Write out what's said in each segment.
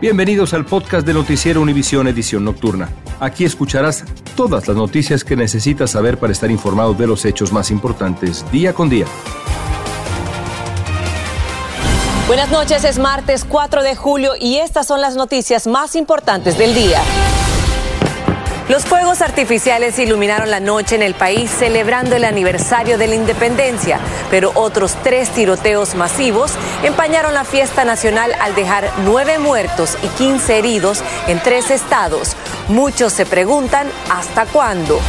Bienvenidos al podcast de Noticiero Univisión Edición Nocturna. Aquí escucharás todas las noticias que necesitas saber para estar informado de los hechos más importantes día con día. Buenas noches, es martes 4 de julio y estas son las noticias más importantes del día. Los fuegos artificiales iluminaron la noche en el país celebrando el aniversario de la independencia, pero otros tres tiroteos masivos empañaron la fiesta nacional al dejar nueve muertos y 15 heridos en tres estados. Muchos se preguntan hasta cuándo.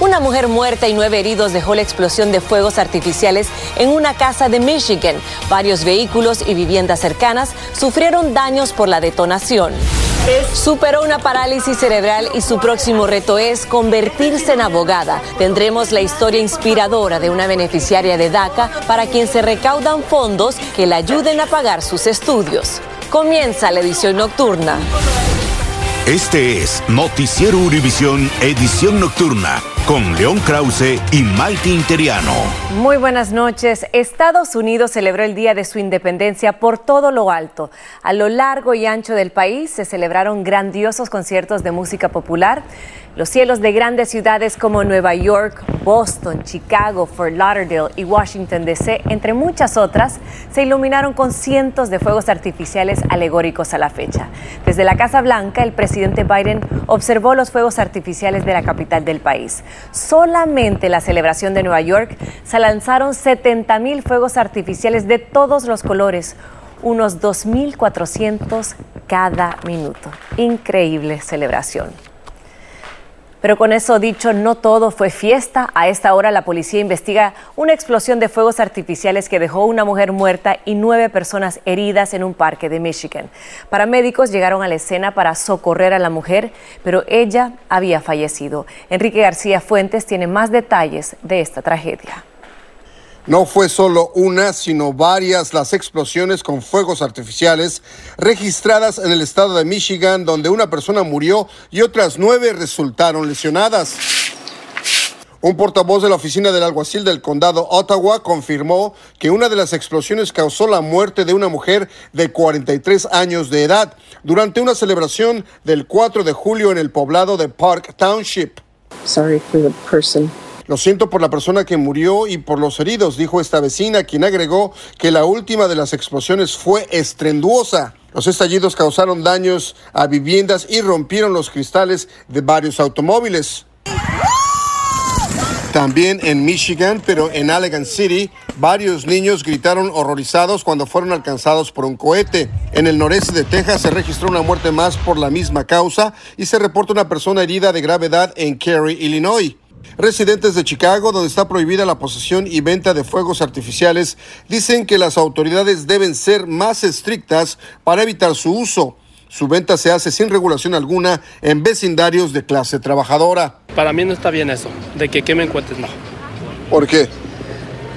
Una mujer muerta y nueve heridos dejó la explosión de fuegos artificiales en una casa de Michigan. Varios vehículos y viviendas cercanas sufrieron daños por la detonación. Superó una parálisis cerebral y su próximo reto es convertirse en abogada. Tendremos la historia inspiradora de una beneficiaria de DACA para quien se recaudan fondos que le ayuden a pagar sus estudios. Comienza la edición nocturna. Este es Noticiero Univisión Edición Nocturna con León Krause y Maite Interiano. Muy buenas noches. Estados Unidos celebró el Día de su Independencia por todo lo alto. A lo largo y ancho del país se celebraron grandiosos conciertos de música popular. Los cielos de grandes ciudades como Nueva York, Boston, Chicago, Fort Lauderdale y Washington, D.C., entre muchas otras, se iluminaron con cientos de fuegos artificiales alegóricos a la fecha. Desde la Casa Blanca, el presidente Biden observó los fuegos artificiales de la capital del país. Solamente la celebración de Nueva York se lanzaron 70 mil fuegos artificiales de todos los colores, unos 2.400 cada minuto. Increíble celebración. Pero con eso dicho, no todo fue fiesta. A esta hora la policía investiga una explosión de fuegos artificiales que dejó una mujer muerta y nueve personas heridas en un parque de Michigan. Paramédicos llegaron a la escena para socorrer a la mujer, pero ella había fallecido. Enrique García Fuentes tiene más detalles de esta tragedia. No fue solo una, sino varias las explosiones con fuegos artificiales registradas en el estado de Michigan, donde una persona murió y otras nueve resultaron lesionadas. Un portavoz de la oficina del alguacil del condado Ottawa confirmó que una de las explosiones causó la muerte de una mujer de 43 años de edad durante una celebración del 4 de julio en el poblado de Park Township. Sorry for the person lo siento por la persona que murió y por los heridos, dijo esta vecina, quien agregó que la última de las explosiones fue estrenduosa. Los estallidos causaron daños a viviendas y rompieron los cristales de varios automóviles. También en Michigan, pero en Allegan City, varios niños gritaron horrorizados cuando fueron alcanzados por un cohete. En el noreste de Texas se registró una muerte más por la misma causa y se reporta una persona herida de gravedad en Cary, Illinois. Residentes de Chicago, donde está prohibida la posesión y venta de fuegos artificiales, dicen que las autoridades deben ser más estrictas para evitar su uso. Su venta se hace sin regulación alguna en vecindarios de clase trabajadora. Para mí no está bien eso, de que quemen cohetes, no. ¿Por qué?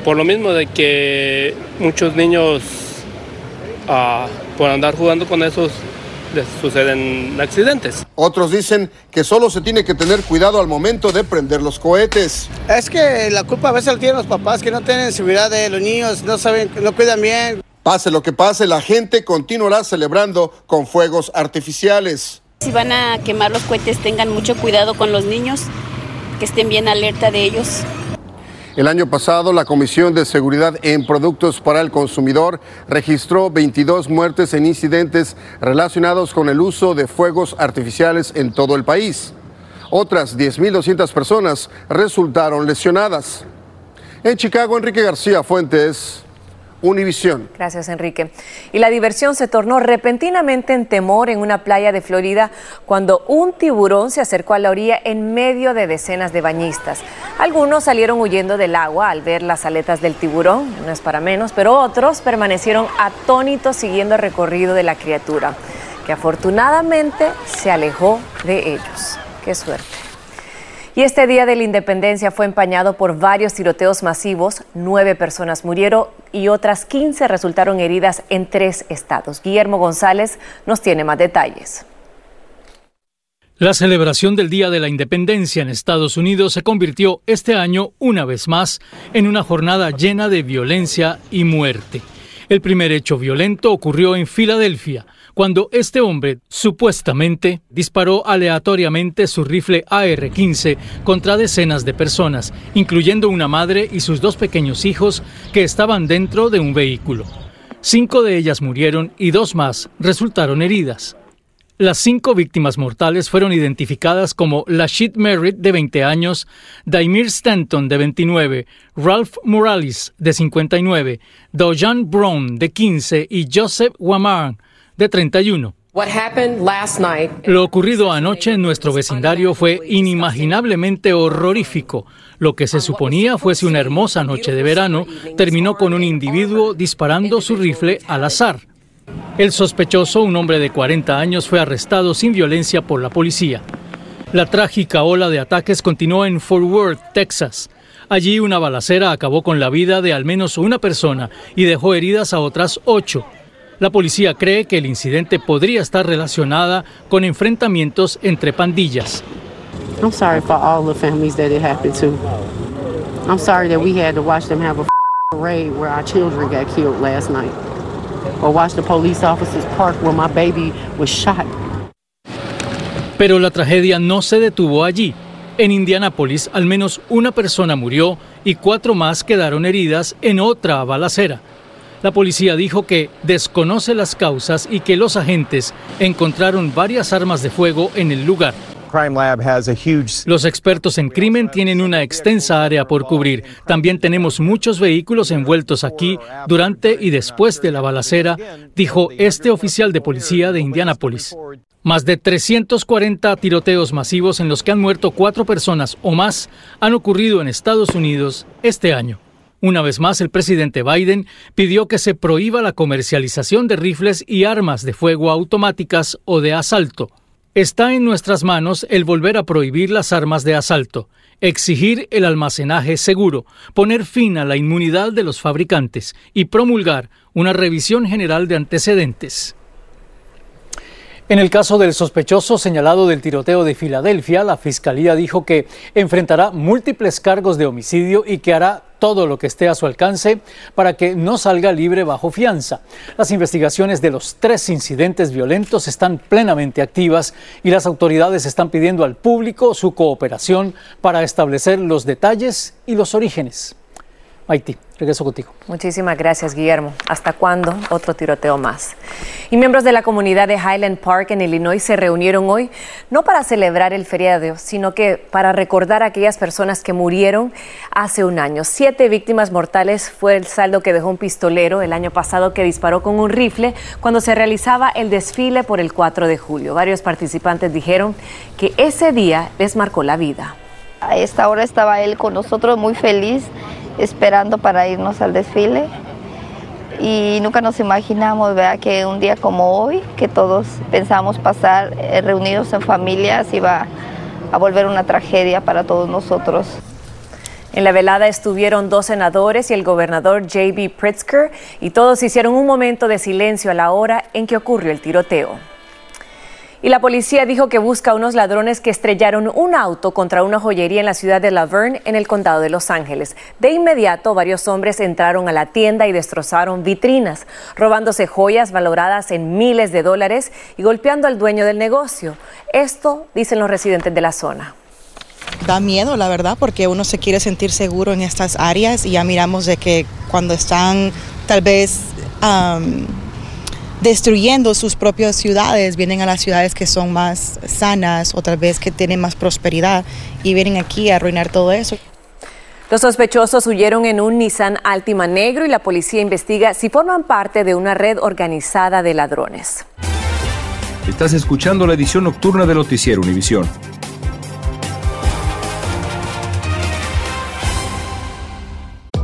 Por lo mismo de que muchos niños, ah, por andar jugando con esos, les suceden accidentes. Otros dicen que solo se tiene que tener cuidado al momento de prender los cohetes. Es que la culpa a veces la tienen los papás que no tienen seguridad de los niños, no saben, no cuidan bien. Pase lo que pase, la gente continuará celebrando con fuegos artificiales. Si van a quemar los cohetes, tengan mucho cuidado con los niños, que estén bien alerta de ellos. El año pasado, la Comisión de Seguridad en Productos para el Consumidor registró 22 muertes en incidentes relacionados con el uso de fuegos artificiales en todo el país. Otras 10.200 personas resultaron lesionadas. En Chicago, Enrique García Fuentes, Univisión. Gracias, Enrique. Y la diversión se tornó repentinamente en temor en una playa de Florida cuando un tiburón se acercó a la orilla en medio de decenas de bañistas. Algunos salieron huyendo del agua al ver las aletas del tiburón, no es para menos, pero otros permanecieron atónitos siguiendo el recorrido de la criatura, que afortunadamente se alejó de ellos. Qué suerte. Y este día de la independencia fue empañado por varios tiroteos masivos. Nueve personas murieron y otras 15 resultaron heridas en tres estados. Guillermo González nos tiene más detalles. La celebración del Día de la Independencia en Estados Unidos se convirtió este año, una vez más, en una jornada llena de violencia y muerte. El primer hecho violento ocurrió en Filadelfia, cuando este hombre supuestamente disparó aleatoriamente su rifle AR-15 contra decenas de personas, incluyendo una madre y sus dos pequeños hijos que estaban dentro de un vehículo. Cinco de ellas murieron y dos más resultaron heridas. Las cinco víctimas mortales fueron identificadas como Lashit Merritt, de 20 años, Daimir Stanton, de 29, Ralph Morales, de 59, Dojan Brown, de 15 y Joseph Wamar, de 31. Lo ocurrido anoche en nuestro vecindario fue inimaginablemente horrorífico. Lo que se suponía fuese una hermosa noche de verano terminó con un individuo disparando su rifle al azar. El sospechoso, un hombre de 40 años, fue arrestado sin violencia por la policía. La trágica ola de ataques continuó en Fort Worth, Texas. Allí una balacera acabó con la vida de al menos una persona y dejó heridas a otras ocho. La policía cree que el incidente podría estar relacionada con enfrentamientos entre pandillas. I'm sorry for all the families that it happened to. I'm sorry that we had to watch them have a parade where our children got killed last night. Or watch the police officers park where my baby was shot. Pero la tragedia no se detuvo allí. En Indianápolis, al menos una persona murió y cuatro más quedaron heridas en otra balacera. La policía dijo que desconoce las causas y que los agentes encontraron varias armas de fuego en el lugar. Los expertos en crimen tienen una extensa área por cubrir. También tenemos muchos vehículos envueltos aquí durante y después de la balacera, dijo este oficial de policía de Indianápolis. Más de 340 tiroteos masivos en los que han muerto cuatro personas o más han ocurrido en Estados Unidos este año. Una vez más, el presidente Biden pidió que se prohíba la comercialización de rifles y armas de fuego automáticas o de asalto. Está en nuestras manos el volver a prohibir las armas de asalto, exigir el almacenaje seguro, poner fin a la inmunidad de los fabricantes y promulgar una revisión general de antecedentes. En el caso del sospechoso señalado del tiroteo de Filadelfia, la Fiscalía dijo que enfrentará múltiples cargos de homicidio y que hará todo lo que esté a su alcance para que no salga libre bajo fianza. Las investigaciones de los tres incidentes violentos están plenamente activas y las autoridades están pidiendo al público su cooperación para establecer los detalles y los orígenes. Haití. Regreso contigo. Muchísimas gracias, Guillermo. ¿Hasta cuándo otro tiroteo más? Y miembros de la comunidad de Highland Park en Illinois se reunieron hoy no para celebrar el feriado, sino que para recordar a aquellas personas que murieron hace un año. Siete víctimas mortales fue el saldo que dejó un pistolero el año pasado que disparó con un rifle cuando se realizaba el desfile por el 4 de julio. Varios participantes dijeron que ese día les marcó la vida. A esta hora estaba él con nosotros muy feliz esperando para irnos al desfile y nunca nos imaginamos ¿verdad? que un día como hoy, que todos pensamos pasar eh, reunidos en familias, iba a volver una tragedia para todos nosotros. En la velada estuvieron dos senadores y el gobernador J.B. Pritzker y todos hicieron un momento de silencio a la hora en que ocurrió el tiroteo. Y la policía dijo que busca a unos ladrones que estrellaron un auto contra una joyería en la ciudad de Laverne, en el condado de Los Ángeles. De inmediato, varios hombres entraron a la tienda y destrozaron vitrinas, robándose joyas valoradas en miles de dólares y golpeando al dueño del negocio. Esto dicen los residentes de la zona. Da miedo, la verdad, porque uno se quiere sentir seguro en estas áreas y ya miramos de que cuando están tal vez destruyendo sus propias ciudades, vienen a las ciudades que son más sanas, otra vez que tienen más prosperidad y vienen aquí a arruinar todo eso. Los sospechosos huyeron en un Nissan Altima negro y la policía investiga si forman parte de una red organizada de ladrones. Estás escuchando la edición nocturna de Noticiero Univisión.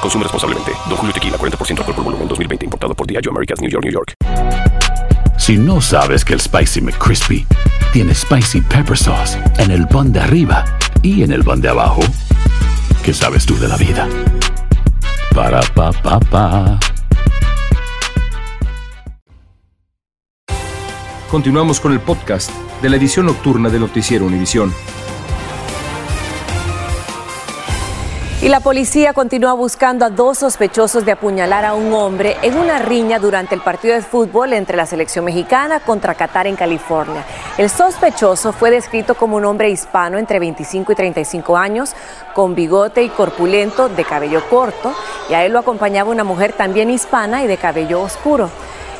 Consume responsablemente. Don Julio Tequila, 40% alcohol por volumen, 2020. Importado por Diageo Americas, New York, New York. Si no sabes que el Spicy McCrispy tiene Spicy Pepper Sauce en el pan de arriba y en el pan de abajo, ¿qué sabes tú de la vida? Para, pa, pa, pa. Continuamos con el podcast de la edición nocturna de Noticiero Univisión. Y la policía continúa buscando a dos sospechosos de apuñalar a un hombre en una riña durante el partido de fútbol entre la selección mexicana contra Qatar en California. El sospechoso fue descrito como un hombre hispano entre 25 y 35 años, con bigote y corpulento, de cabello corto, y a él lo acompañaba una mujer también hispana y de cabello oscuro.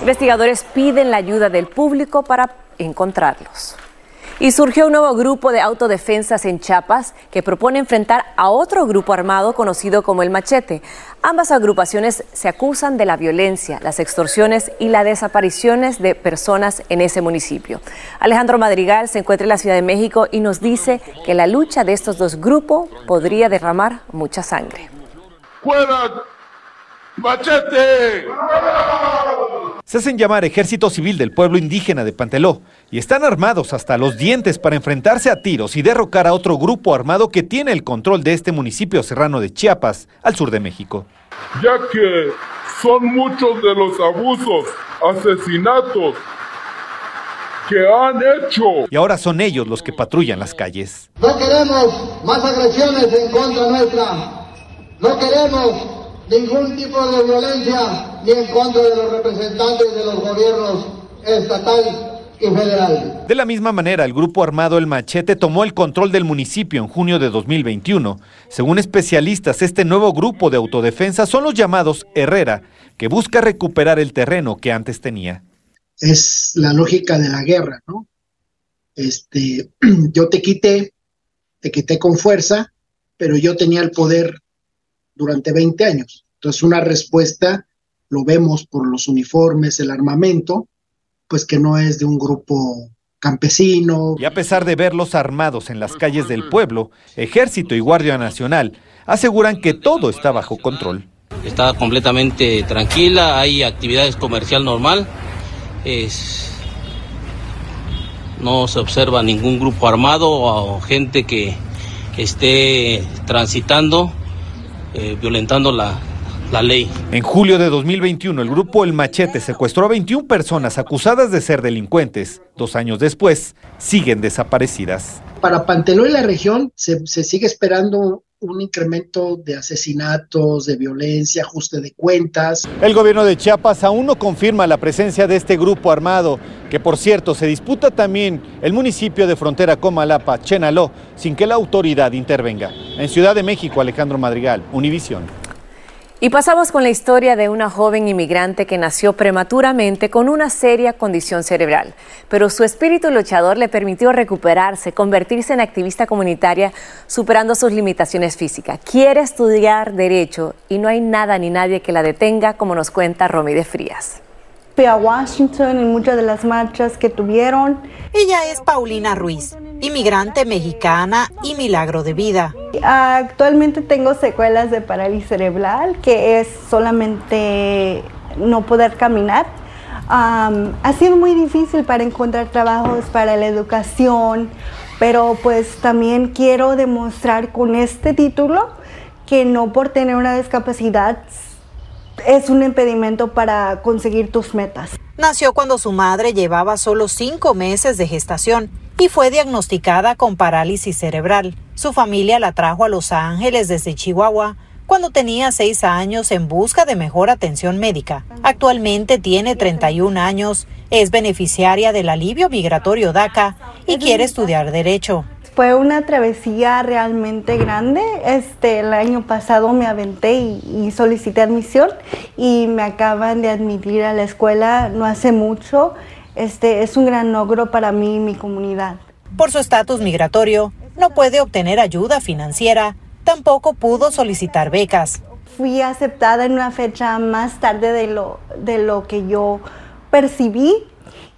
Investigadores piden la ayuda del público para encontrarlos. Y surgió un nuevo grupo de autodefensas en Chiapas que propone enfrentar a otro grupo armado conocido como el Machete. Ambas agrupaciones se acusan de la violencia, las extorsiones y las desapariciones de personas en ese municipio. Alejandro Madrigal se encuentra en la Ciudad de México y nos dice que la lucha de estos dos grupos podría derramar mucha sangre. ¡Machete! Se hacen llamar Ejército Civil del Pueblo Indígena de Panteló y están armados hasta los dientes para enfrentarse a tiros y derrocar a otro grupo armado que tiene el control de este municipio serrano de Chiapas, al sur de México. Ya que son muchos de los abusos, asesinatos que han hecho. Y ahora son ellos los que patrullan las calles. No queremos más agresiones en contra nuestra. No queremos ningún tipo de violencia ni en contra de los representantes de los gobiernos estatal y federal. De la misma manera, el grupo armado El Machete tomó el control del municipio en junio de 2021. Según especialistas, este nuevo grupo de autodefensa son los llamados Herrera, que busca recuperar el terreno que antes tenía. Es la lógica de la guerra, ¿no? Este, yo te quité, te quité con fuerza, pero yo tenía el poder durante 20 años. Entonces, una respuesta, lo vemos por los uniformes, el armamento, pues que no es de un grupo campesino. Y a pesar de verlos armados en las calles del pueblo, Ejército y Guardia Nacional aseguran que todo está bajo control. Está completamente tranquila, hay actividades comercial normal, es, no se observa ningún grupo armado o gente que esté transitando eh, violentando la, la ley. En julio de 2021, el grupo El Machete secuestró a 21 personas acusadas de ser delincuentes. Dos años después, siguen desaparecidas. Para Panteló y la región se, se sigue esperando un incremento de asesinatos, de violencia, ajuste de cuentas. El gobierno de Chiapas aún no confirma la presencia de este grupo armado, que por cierto se disputa también el municipio de frontera con Malapa, Chenaló, sin que la autoridad intervenga. En Ciudad de México, Alejandro Madrigal, Univisión. Y pasamos con la historia de una joven inmigrante que nació prematuramente con una seria condición cerebral, pero su espíritu luchador le permitió recuperarse, convertirse en activista comunitaria, superando sus limitaciones físicas. Quiere estudiar derecho y no hay nada ni nadie que la detenga, como nos cuenta Romy de Frías a Washington en muchas de las marchas que tuvieron. Ella es Paulina Ruiz, inmigrante mexicana y milagro de vida. Actualmente tengo secuelas de parálisis cerebral, que es solamente no poder caminar. ha sido muy difícil para encontrar trabajos para la educación, pero pues también quiero demostrar con este título que no por tener una discapacidad es un impedimento para conseguir tus metas. Nació cuando su madre llevaba solo cinco meses de gestación y fue diagnosticada con parálisis cerebral. Su familia la trajo a Los Ángeles desde Chihuahua cuando tenía seis años en busca de mejor atención médica. Actualmente tiene 31 años, es beneficiaria del alivio migratorio DACA y quiere estudiar derecho fue una travesía realmente grande. Este, el año pasado me aventé y, solicité admisión y me acaban de admitir a la escuela no hace mucho. Este, es un gran logro para mí y mi comunidad. Por su estatus migratorio, no puede obtener ayuda financiera, tampoco pudo solicitar becas. Fui aceptada en una fecha más tarde de lo, de lo que yo percibí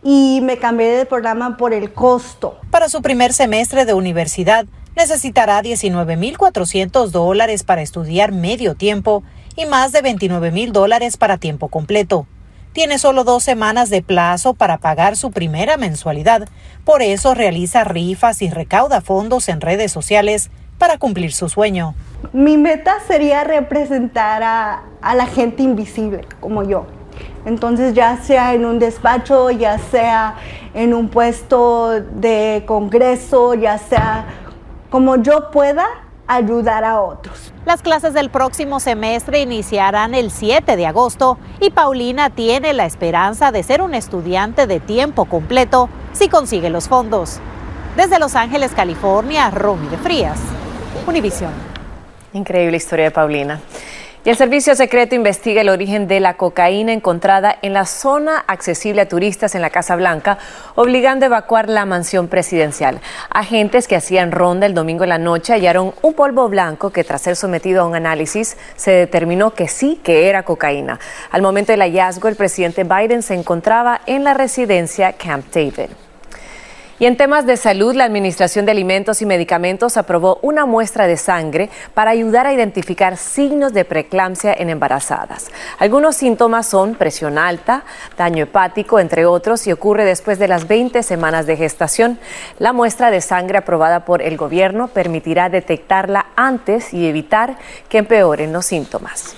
y me cambié de programa por el costo. Para su primer semestre de universidad necesitará 19.400 dólares para estudiar medio tiempo y más de 29.000 dólares para tiempo completo. Tiene solo dos semanas de plazo para pagar su primera mensualidad, por eso realiza rifas y recauda fondos en redes sociales para cumplir su sueño. Mi meta sería representar a, a la gente invisible como yo. Entonces, ya sea en un despacho, ya sea en un puesto de congreso, ya sea como yo pueda ayudar a otros. Las clases del próximo semestre iniciarán el 7 de agosto y Paulina tiene la esperanza de ser un estudiante de tiempo completo si consigue los fondos. Desde Los Ángeles, California, Romy de Frías, Univisión. Increíble historia de Paulina. Y el Servicio Secreto investiga el origen de la cocaína encontrada en la zona accesible a turistas en la Casa Blanca, obligando a evacuar la mansión presidencial. Agentes que hacían ronda el domingo en la noche hallaron un polvo blanco que tras ser sometido a un análisis se determinó que sí que era cocaína. Al momento del hallazgo, el presidente Biden se encontraba en la residencia Camp David. Y en temas de salud, la Administración de Alimentos y Medicamentos aprobó una muestra de sangre para ayudar a identificar signos de preeclampsia en embarazadas. Algunos síntomas son presión alta, daño hepático, entre otros, y ocurre después de las 20 semanas de gestación. La muestra de sangre aprobada por el gobierno permitirá detectarla antes y evitar que empeoren los síntomas.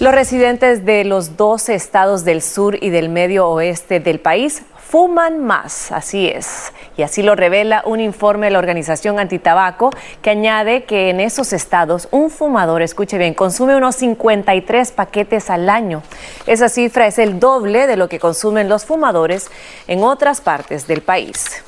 Los residentes de los 12 estados del sur y del medio oeste del país fuman más, así es. Y así lo revela un informe de la organización Antitabaco que añade que en esos estados un fumador, escuche bien, consume unos 53 paquetes al año. Esa cifra es el doble de lo que consumen los fumadores en otras partes del país.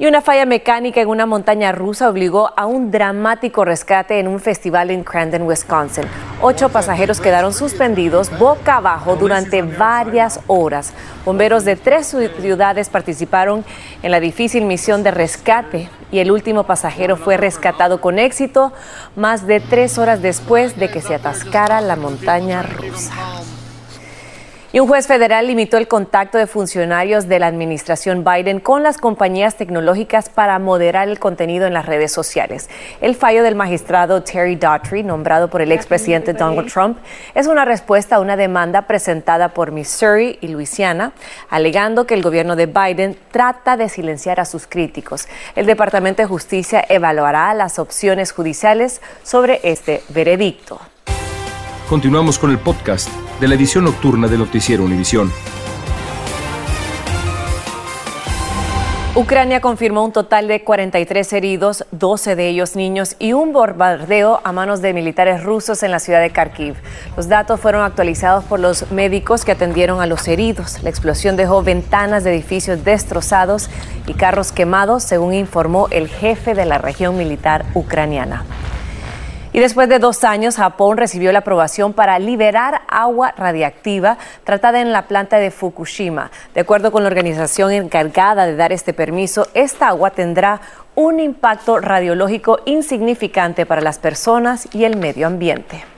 Y una falla mecánica en una montaña rusa obligó a un dramático rescate en un festival en Crandon, Wisconsin. Ocho pasajeros quedaron suspendidos boca abajo durante varias horas. Bomberos de tres ciudades participaron en la difícil misión de rescate y el último pasajero fue rescatado con éxito más de tres horas después de que se atascara la montaña rusa. Y un juez federal limitó el contacto de funcionarios de la administración Biden con las compañías tecnológicas para moderar el contenido en las redes sociales. El fallo del magistrado Terry Daughtry, nombrado por el expresidente Donald Trump, es una respuesta a una demanda presentada por Missouri y Luisiana, alegando que el gobierno de Biden trata de silenciar a sus críticos. El Departamento de Justicia evaluará las opciones judiciales sobre este veredicto. Continuamos con el podcast de la edición nocturna de Noticiero Univisión. Ucrania confirmó un total de 43 heridos, 12 de ellos niños, y un bombardeo a manos de militares rusos en la ciudad de Kharkiv. Los datos fueron actualizados por los médicos que atendieron a los heridos. La explosión dejó ventanas de edificios destrozados y carros quemados, según informó el jefe de la región militar ucraniana. Y después de dos años, Japón recibió la aprobación para liberar agua radiactiva tratada en la planta de Fukushima. De acuerdo con la organización encargada de dar este permiso, esta agua tendrá un impacto radiológico insignificante para las personas y el medio ambiente.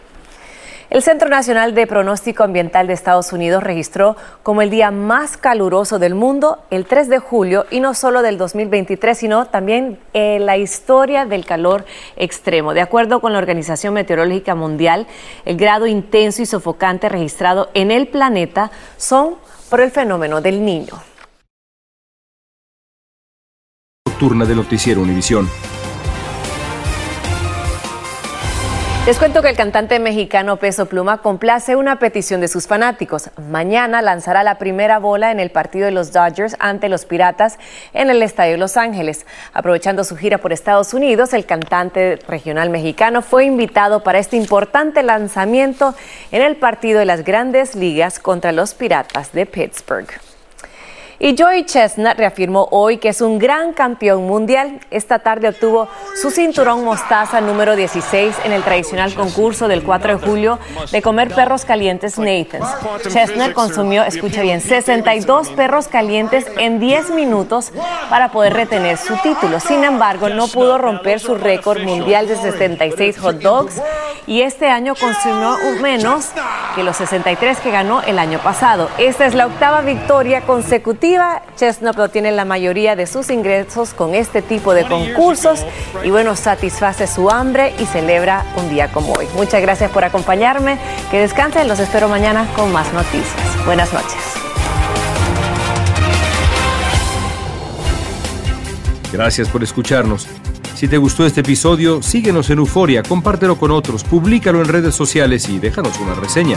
El Centro Nacional de Pronóstico Ambiental de Estados Unidos registró como el día más caluroso del mundo el 3 de julio y no solo del 2023, sino también en la historia del calor extremo. De acuerdo con la Organización Meteorológica Mundial, el grado intenso y sofocante registrado en el planeta son por el fenómeno del niño. Nocturna de Noticiero Univisión. Les cuento que el cantante mexicano Peso Pluma complace una petición de sus fanáticos. Mañana lanzará la primera bola en el partido de los Dodgers ante los Piratas en el Estadio de Los Ángeles. Aprovechando su gira por Estados Unidos, el cantante regional mexicano fue invitado para este importante lanzamiento en el partido de las grandes ligas contra los Piratas de Pittsburgh. Y Joey Chestnut reafirmó hoy que es un gran campeón mundial. Esta tarde obtuvo su cinturón mostaza número 16 en el tradicional concurso del 4 de julio de comer perros calientes Nathan's. Chestnut consumió, escucha bien, 62 perros calientes en 10 minutos para poder retener su título. Sin embargo, no pudo romper su récord mundial de 76 hot dogs y este año consumió menos que los 63 que ganó el año pasado. Esta es la octava victoria consecutiva Chestnut obtiene la mayoría de sus ingresos con este tipo de concursos y bueno, satisface su hambre y celebra un día como hoy. Muchas gracias por acompañarme. Que descansen. Los espero mañana con más noticias. Buenas noches. Gracias por escucharnos. Si te gustó este episodio, síguenos en Euforia, compártelo con otros, públicalo en redes sociales y déjanos una reseña.